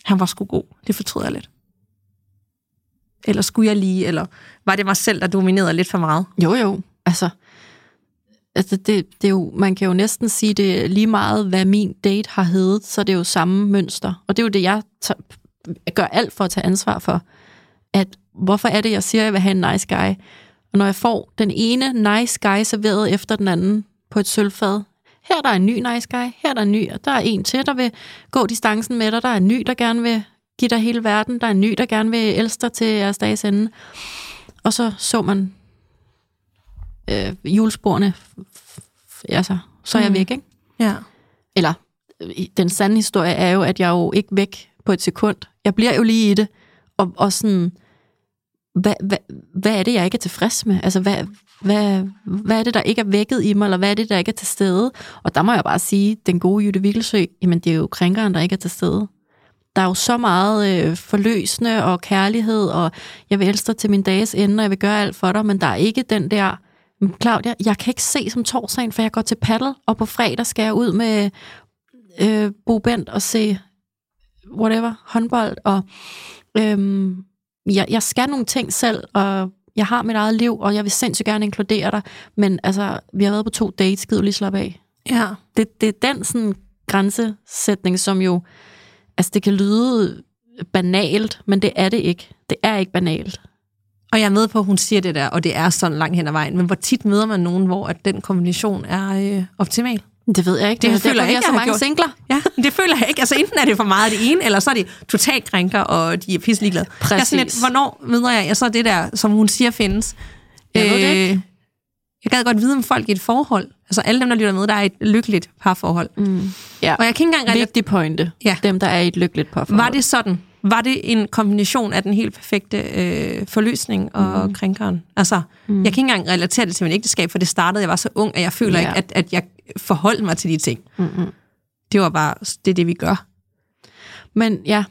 han var sgu god, det fortryder jeg lidt. Eller skulle jeg lige, eller var det mig selv, der dominerede lidt for meget? Jo, jo. Altså, altså det, det er jo, man kan jo næsten sige, det er lige meget, hvad min date har heddet, så er det jo samme mønster. Og det er jo det, jeg tager, gør alt for at tage ansvar for. At hvorfor er det, jeg siger, at jeg vil have en nice guy? Og når jeg får den ene nice guy serveret efter den anden på et sølvfad, her er der en ny nice guy, her er der en ny, og der er en til, der vil gå distancen med dig, der er en ny, der gerne vil give dig hele verden, der er en ny, der gerne vil elske dig til jeres dages ende. Og så så man øh, julesporene, altså, så er jeg Mm. væk, ikke? Ja. Eller, øh, den sande historie er jo, at jeg er jo ikke væk på et sekund. Jeg bliver jo lige i det, og, og sådan, hvad, hvad, hvad er det, jeg ikke er tilfreds med? Altså, hvad, hvad, hvad er det, der ikke er vækket i mig, eller hvad er det, der ikke er til stede? Og der må jeg bare sige, den gode Jytte Vigelsø, jamen det er jo krænkeren, der ikke er til stede. Der er jo så meget øh, forløsende og kærlighed, og jeg vil elske dig til min dages ende, og jeg vil gøre alt for dig, men der er ikke den der, "Men Claudia, jeg kan ikke se som torsdagen, for jeg går til paddle, og på fredag skal jeg ud med øh, Bo Bent og se whatever, håndbold, og øhm, jeg, jeg skal nogle ting selv, og jeg har mit eget liv, og jeg vil sindssygt gerne inkludere dig, men altså, vi har været på to dates, gider du lige slappe af? Ja. Det, det er den sådan grænsesætning, som jo, altså det kan lyde banalt, men det er det ikke. Det er ikke banalt. Og jeg er med på, at hun siger det der, og det er sådan langt hen ad vejen. Men hvor tit møder man nogen, hvor at den kombination er øh, optimal? Det ved jeg ikke. Det er føler jeg ikke, så jeg har mange gjort. singler. Ja, det føler jeg ikke. Altså enten er det for meget det ene, eller så er de totalt krænker, og de er pisselig glade. Jeg er sådan lidt, Præcis. hvornår møder jeg? Jeg så det der, som hun siger, findes. Jeg ved det ikke. Øh, Jeg gad godt vide om folk i et forhold. Altså alle dem, der lytter med, der er et lykkeligt parforhold. Mm. Ja, Og jeg kan ikke engang vigtig pointe. Ja. Dem, der er i et lykkeligt parforhold. var det sådan? Var det en kombination af den helt perfekte øh, forløsning og mm. krænkeren? Altså, mm. jeg kan ikke engang relatere det til min ægteskab, for det startede, jeg var så ung, at jeg føler Ja. ikke, at, at jeg forholdt mig til de ting. Mm-hmm. Det var bare, det er det, vi gør. Men ja,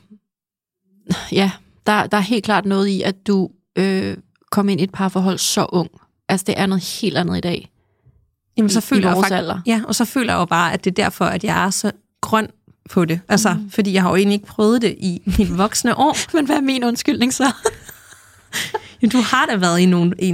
ja der, der er helt klart noget i, at du øh, kom ind i et parforhold så ung. Altså, det er noget helt andet i dag. Jamen, så I- føler i jeg faktisk. Ja, og så føler jeg jo bare, at det er derfor, at jeg er så grøn på det. Altså, mm. fordi jeg har jo egentlig ikke prøvet det i mine voksne år. Men hvad er min undskyldning så? Du har da været i nogle, i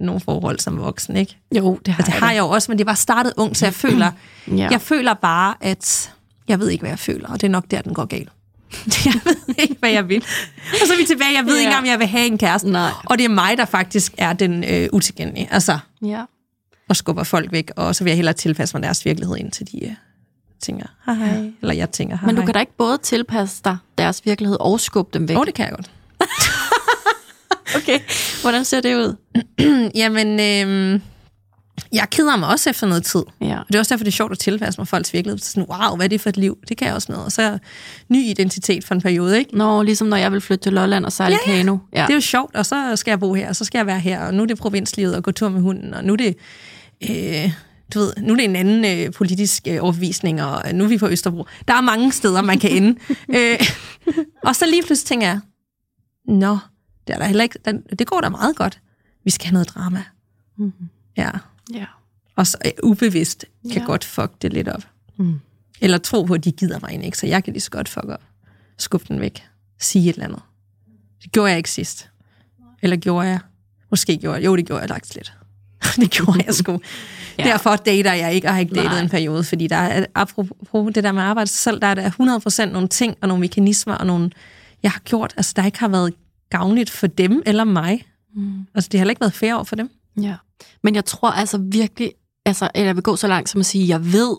nogle forhold som voksen, ikke? Jo, det har Altså, det har jeg jo også, men det var startet ung, så jeg føler, Ja. jeg føler bare, at jeg ved ikke, hvad jeg føler, og det er nok der, den går galt. Jeg ved ikke, hvad jeg vil. Og så er vi tilbage, jeg ved ikke Ja. engang, om jeg vil have en kæreste. Nej. Og det er mig, der faktisk er den øh, utilgængelige. Altså, Ja. og skubber folk væk, og så vil jeg hellere tilpasse mig deres virkelighed, indtil de øh, tænker, hej, hej. Eller jeg tænker, hej, Men du hej. kan da ikke både tilpasse dig deres virkelighed og skubbe dem væk. Åh, oh, det kan jeg godt. Okay. Hvordan ser det ud? Jamen, øh, jeg keder mig også efter noget tid. Ja. Og det er også derfor, det er sjovt at tilpasse mig folks virkelighed. Så sådan, wow, hvad er det for et liv? Det kan jeg også noget. Og så ny identitet for en periode, ikke? Nå, ligesom når jeg vil flytte til Lolland og sejle Ja, ja. kano. Ja. Det er jo sjovt, og så skal jeg bo her, og så skal jeg være her, og nu er det provinslivet og gå tur med hunden, og nu er det, øh, du ved, nu er det en anden øh, politisk øh, overbevisning, og nu er vi på Østerbro. Der er mange steder, man kan ende. øh, og så lige pludselig tænker jeg, nå, det, er der heller ikke, den- det går da meget godt. Vi skal have noget drama. Mhm. Ja, ja. og så øh, ubevidst kan Ja. godt fuck det lidt op. Mm. Eller tro på, at de gider mig egentlig ikke, så jeg kan lige så godt fuck op. Skubbe den væk. Sige et eller andet. Det gjorde jeg ikke sidst. Eller gjorde jeg? Måske gjorde jeg. Jo, det gjorde jeg lagt lidt. det gjorde jeg sgu. Ja. Derfor dater jeg ikke, og har ikke datet Nej. en periode, fordi der er, apropos det der med arbejde selv, der er der 100% nogle ting og nogle mekanismer og nogle, jeg har gjort, altså der ikke har været gavnligt for dem eller mig. Mm. Altså det har heller ikke været fair over for dem. Ja. Men jeg tror altså virkelig, altså, eller jeg vil gå så langt som at sige, jeg ved,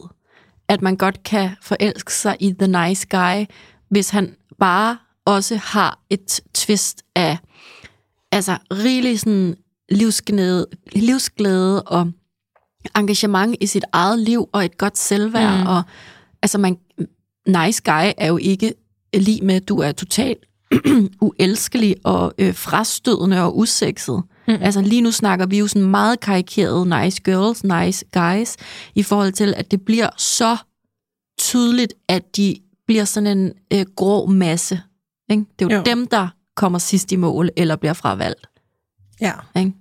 at man godt kan forelske sig i the nice guy, hvis han bare også har et twist af altså rigelig sådan livsglæde, livsglæde og engagement i sit eget liv og et godt selvværd. Mm. Og, altså man, nice guy er jo ikke lige med, at du er totalt uelskelig og øh, frastødende og usekset. Mm. Altså lige nu snakker vi jo sådan meget karikeret nice girls, nice guys, i forhold til, at det bliver så tydeligt, at de bliver sådan en øh, grå masse. Ikke? Det er jo, Jo. dem, der kommer sidst i mål eller bliver fravalgt. Ja. Ikke?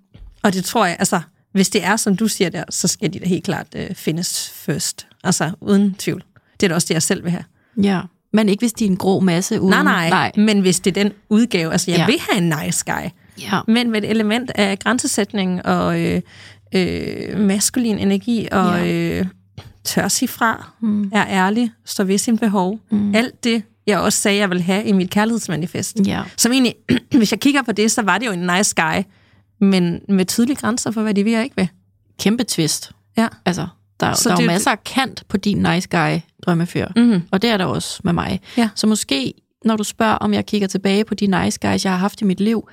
Og det tror jeg, altså, hvis det er, som du siger der, så skal de da helt klart øh, findes først. Altså, uden tvivl. Det er da også det, jeg selv vil have. Ja. Men ikke hvis de er en grå masse uden... Nej, nej, nej. Men hvis det er den udgave, altså jeg Ja. vil have en nice guy, Ja. men med et element af grænsesætning og øh, øh, maskulin energi og Ja. øh, tør sige fra, Mm. er ærlig, står ved sin behov. Mm. Alt det, jeg også sagde, jeg vil have i mit kærlighedsmanifest. Ja. Som egentlig, hvis jeg kigger på det, så var det jo en nice guy, men med tydelige grænser for, hvad de vil og ikke vil. Kæmpe twist. Ja. Altså, der, Så der er jo masser af kant på din nice guy drømmefyr. Mm-hmm. Og det er der også med mig. Ja. Så måske, når du spørger, om jeg kigger tilbage på de nice guys, jeg har haft i mit liv,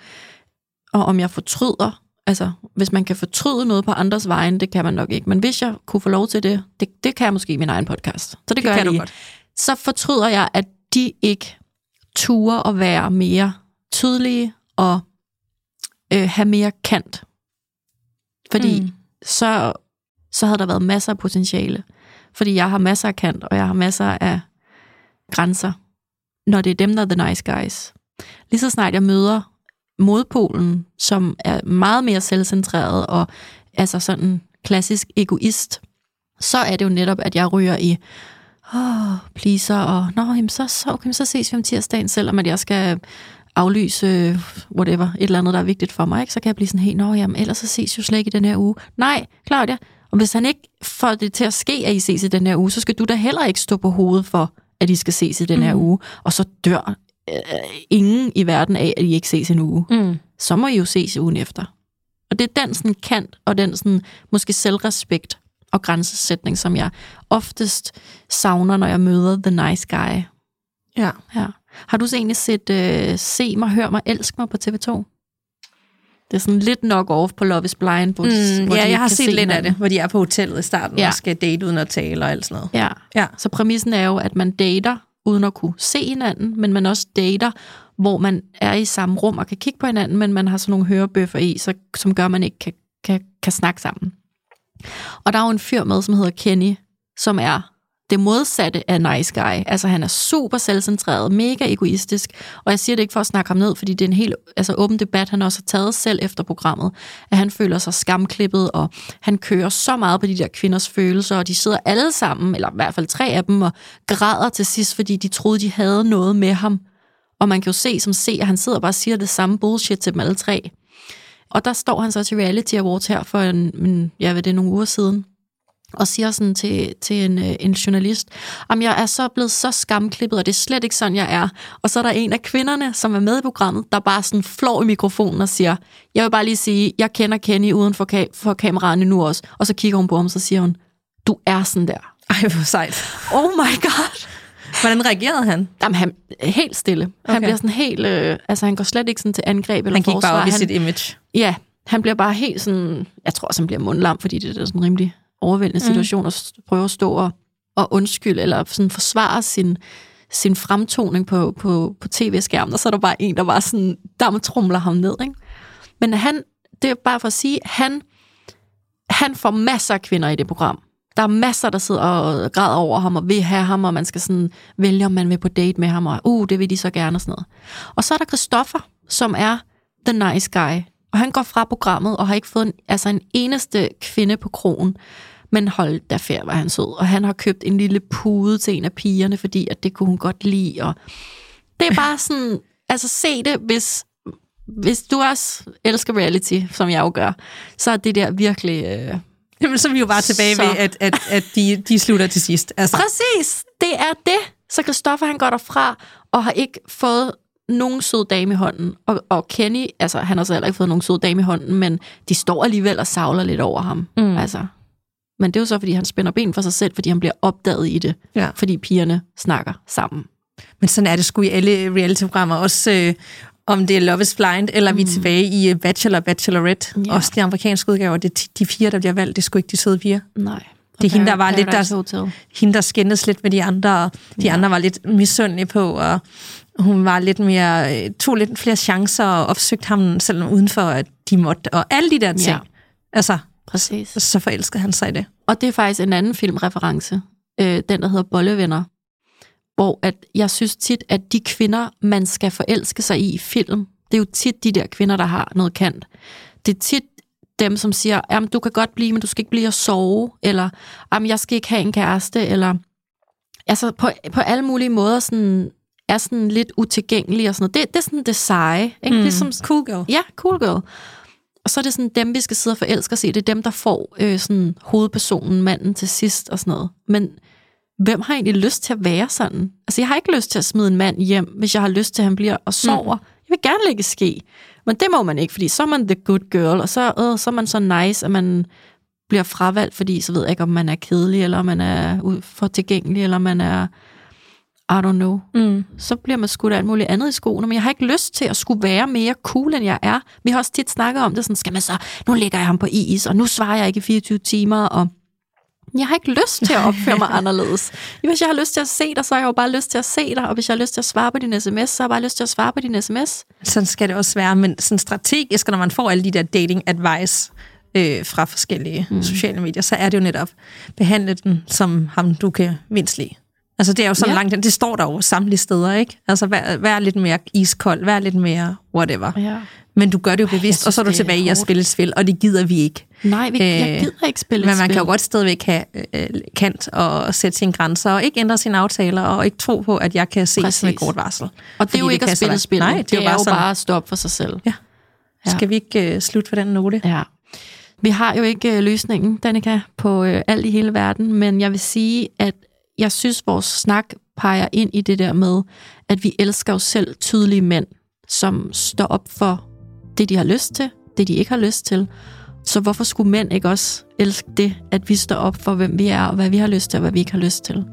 og om jeg fortryder, altså hvis man kan fortryde noget på andres vegne, det kan man nok ikke. Men hvis jeg kunne få lov til det, det, det kan jeg måske i min egen podcast. Så det, det gør kan jeg du lige. godt. Så fortryder jeg, at de ikke turer at være mere tydelige og øh, have mere kant. Fordi mm. så, så havde der været masser af potentiale. Fordi jeg har masser af kant, og jeg har masser af grænser, når det er dem, der er the nice guys. Lige så snart jeg møder modpolen, som er meget mere selvcentreret og altså sådan klassisk egoist, så er det jo netop, at jeg ryger i åh, pleaser, og nå, jamen, så, så, okay, så ses vi om tirsdagen, selvom at jeg skal aflyse whatever, et eller andet, der er vigtigt for mig, ikke? så kan jeg blive sådan helt, nå, jamen, ellers så ses vi jo slet ikke i den her uge. Nej, Claudia, og hvis han ikke får det til at ske, at I ses i den her uge, så skal du da heller ikke stå på hovedet for, at I skal ses i den her Mm. uge, og så dør øh, ingen i verden af, at I ikke ses en uge. Mm. Så må I jo ses ugen efter. Og det er den sådan kant, og den sådan, måske selvrespekt og grænsesætning, som jeg oftest savner, når jeg møder the nice guy. Ja. Ja. Har du så egentlig set uh, Se mig, Hør mig, Elsk mig på TV2? Det er sådan lidt nok off på Love is Blind. Hvor, Mm, hvor ja, jeg har set se lidt af hinanden. det, hvor de er på hotellet i starten Ja. og skal date uden at tale og alt sådan noget. Ja. Ja. Så præmissen er jo, at man dater uden at kunne se hinanden, men man også dater, hvor man er i samme rum og kan kigge på hinanden, men man har sådan nogle hørebøffer i, så, som gør, at man ikke kan, kan, kan snakke sammen. Og der er jo en fyr med, som hedder Kenny, som er det modsatte af nice guy. Altså han er super selvcentreret, mega egoistisk, og jeg siger det ikke for at snakke ham ned, fordi det er en helt altså, åben debat, han også har taget selv efter programmet, at han føler sig skamklippet, og han kører så meget på de der kvinders følelser, og de sidder alle sammen, eller i hvert fald tre af dem, og græder til sidst, fordi de troede, de havde noget med ham, Og man kan jo se som se, at han sidder og bare siger det samme bullshit til dem alle tre. Og der står han så til Reality Awards her for en, en ja, hvad det er, nogle uger siden, og siger sådan til, til en, øh, en journalist, om jeg er så blevet så skamklippet, og det er slet ikke sådan, jeg er. Og så er der en af kvinderne, som er med i programmet, der bare sådan flår i mikrofonen og siger, jeg vil bare lige sige, jeg kender Kenny uden for, ka- for kameraerne nu også. Og så kigger hun på ham, og så siger hun, du er sådan der. Ej, hvor sejt. Oh my god. Hvordan reagerede han? Jamen, han helt stille. Okay. Han bliver sådan helt, øh, altså han går slet ikke sådan til angreb eller Han gik forsvar. bare op i han, sit image. Ja, han bliver bare helt sådan, jeg tror også, han bliver mundlam, fordi det er sådan rimelig overvældende situation, og s- prøver at stå og, og undskylde, eller sådan forsvare sin, sin fremtoning på, på, på tv-skærmen, og så er der bare en, der bare sådan, der trumler ham ned, ikke? Men han, det er bare for at sige, han, han får masser af kvinder i det program. Der er masser, der sidder og græder over ham, og vil have ham, og man skal sådan vælge, om man vil på date med ham, og uh, det vil de så gerne, og sådan noget. Og så er der Christoffer, som er the nice guy, og han går fra programmet, og har ikke fået en, altså en eneste kvinde på krogen. Men hold da færd, var han sød. Og han har købt en lille pude til en af pigerne, fordi at det kunne hun godt lide. Og det er bare sådan, altså se det, hvis, hvis du også elsker reality, som jeg jo gør, så er det der virkelig... Øh, Jamen, så er vi jo bare tilbage Så. ved, at, at, at de, de slutter til sidst. Altså, Præcis, det er det. Så Christoffer han går derfra og har ikke fået nogen sød dame i hånden. Og, og Kenny, altså han har så heller ikke fået nogen sød dame i hånden, men de står alligevel og savler lidt over ham. Mm. Altså. Men det er jo så, fordi han spænder ben for sig selv, fordi han bliver opdaget i det. Ja. Fordi pigerne snakker sammen. Men sådan er det sgu i alle reality-programmer. Også øh, om det er Love is Blind, eller mm. vi er tilbage i øh, Bachelor, Bachelorette. Ja. Også de amerikanske udgaver. Det er de fire, der bliver valgt. Det sgu ikke de søde piger. Nej. Det er hende, der var lidt der- Hotel. Hende, der skændes lidt med de andre. Og de Ja. andre var lidt misundelige på, og hun var lidt mere, øh, tog lidt flere chancer og opsøgte ham, selvom udenfor, at de måtte. Og alle de der ting. Ja. Altså, Præcis. så forelskede han sig i det. Og det er faktisk en anden filmreference, øh, den der hedder Bollevenner, hvor at jeg synes tit, at de kvinder, man skal forelske sig i i film, det er jo tit de der kvinder, der har noget kant. Det er tit dem, som siger, jamen du kan godt blive, men du skal ikke blive at sove, eller jamen jeg skal ikke have en kæreste, eller altså på, på alle mulige måder sådan, er sådan lidt utilgængelig og sådan noget. Det, det er sådan det seje, ikke? Mm. Ligesom, cool girl. Ja, cool girl. Og så er det sådan dem, vi skal sidde og forelske os i. Det er dem, der får øh, sådan hovedpersonen, manden til sidst og sådan noget. Men hvem har egentlig lyst til at være sådan? Altså, jeg har ikke lyst til at smide en mand hjem, hvis jeg har lyst til, at han bliver og sover. Mm. Jeg vil gerne lægge ske. Men det må man ikke, fordi så er man the good girl, og så, øh, så er man så nice, at man bliver fravalgt, fordi så ved jeg ikke, om man er kedelig, eller om man er for tilgængelig, eller om man er, I don't know Mm. så bliver man skudt alt muligt andet i skoene, men jeg har ikke lyst til at skulle være mere cool, end jeg er. Vi har også tit snakket om det, sådan, skal man så, nu lægger jeg ham på is, og nu svarer jeg ikke i 24 timer, og jeg har ikke lyst til at opføre mig anderledes. Hvis jeg har lyst til at se dig, så har jeg jo bare lyst til at se dig, og hvis jeg har lyst til at svare på din sms, så har jeg bare lyst til at svare på din sms. Sådan skal det også være, men sådan strategisk, når man får alle de der dating advice øh, fra forskellige mm. sociale medier, så er det jo netop, behandle den som ham, du kan mindst lide. Altså det er jo sådan Ja. langt, det står der jo samtlige steder, ikke? Altså vær, vær lidt mere iskold, vær lidt mere whatever. Ja. Men du gør det jo bevidst, synes, og så er du det er tilbage i at spille spil, og det gider vi ikke. Nej, vi, jeg Øh, gider ikke spille Men man spil. kan jo godt stadigvæk have øh, kant og sætte sine grænser, og ikke ændre sine aftaler, og ikke tro på, at jeg kan se Præcis. med kort varsel. Og det er jo ikke at så spille spil. Nej, det, det er jo bare sådan, bare at stå op for sig selv. Ja. Ja. Skal vi ikke øh, slutte på den note? Ja. Vi har jo ikke øh, løsningen, Danika, på øh, alt i hele verden, men jeg vil sige, at jeg synes, vores snak peger ind i det der med, at vi elsker jo selv tydelige mænd, som står op for det, de har lyst til, det, de ikke har lyst til. Så hvorfor skulle mænd ikke også elske det, at vi står op for, hvem vi er, og hvad vi har lyst til, og hvad vi ikke har lyst til?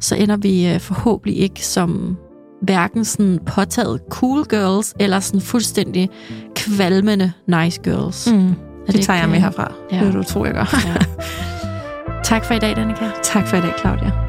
Så ender vi øh, forhåbentlig ikke som hverken sådan påtaget cool girls, eller sådan fuldstændig kvalmende nice girls. Mm. Er Det tager jeg med herfra. ja. Det du tro, jeg gør. Ja. tak for i dag, Danika. tak for i dag, Claudia.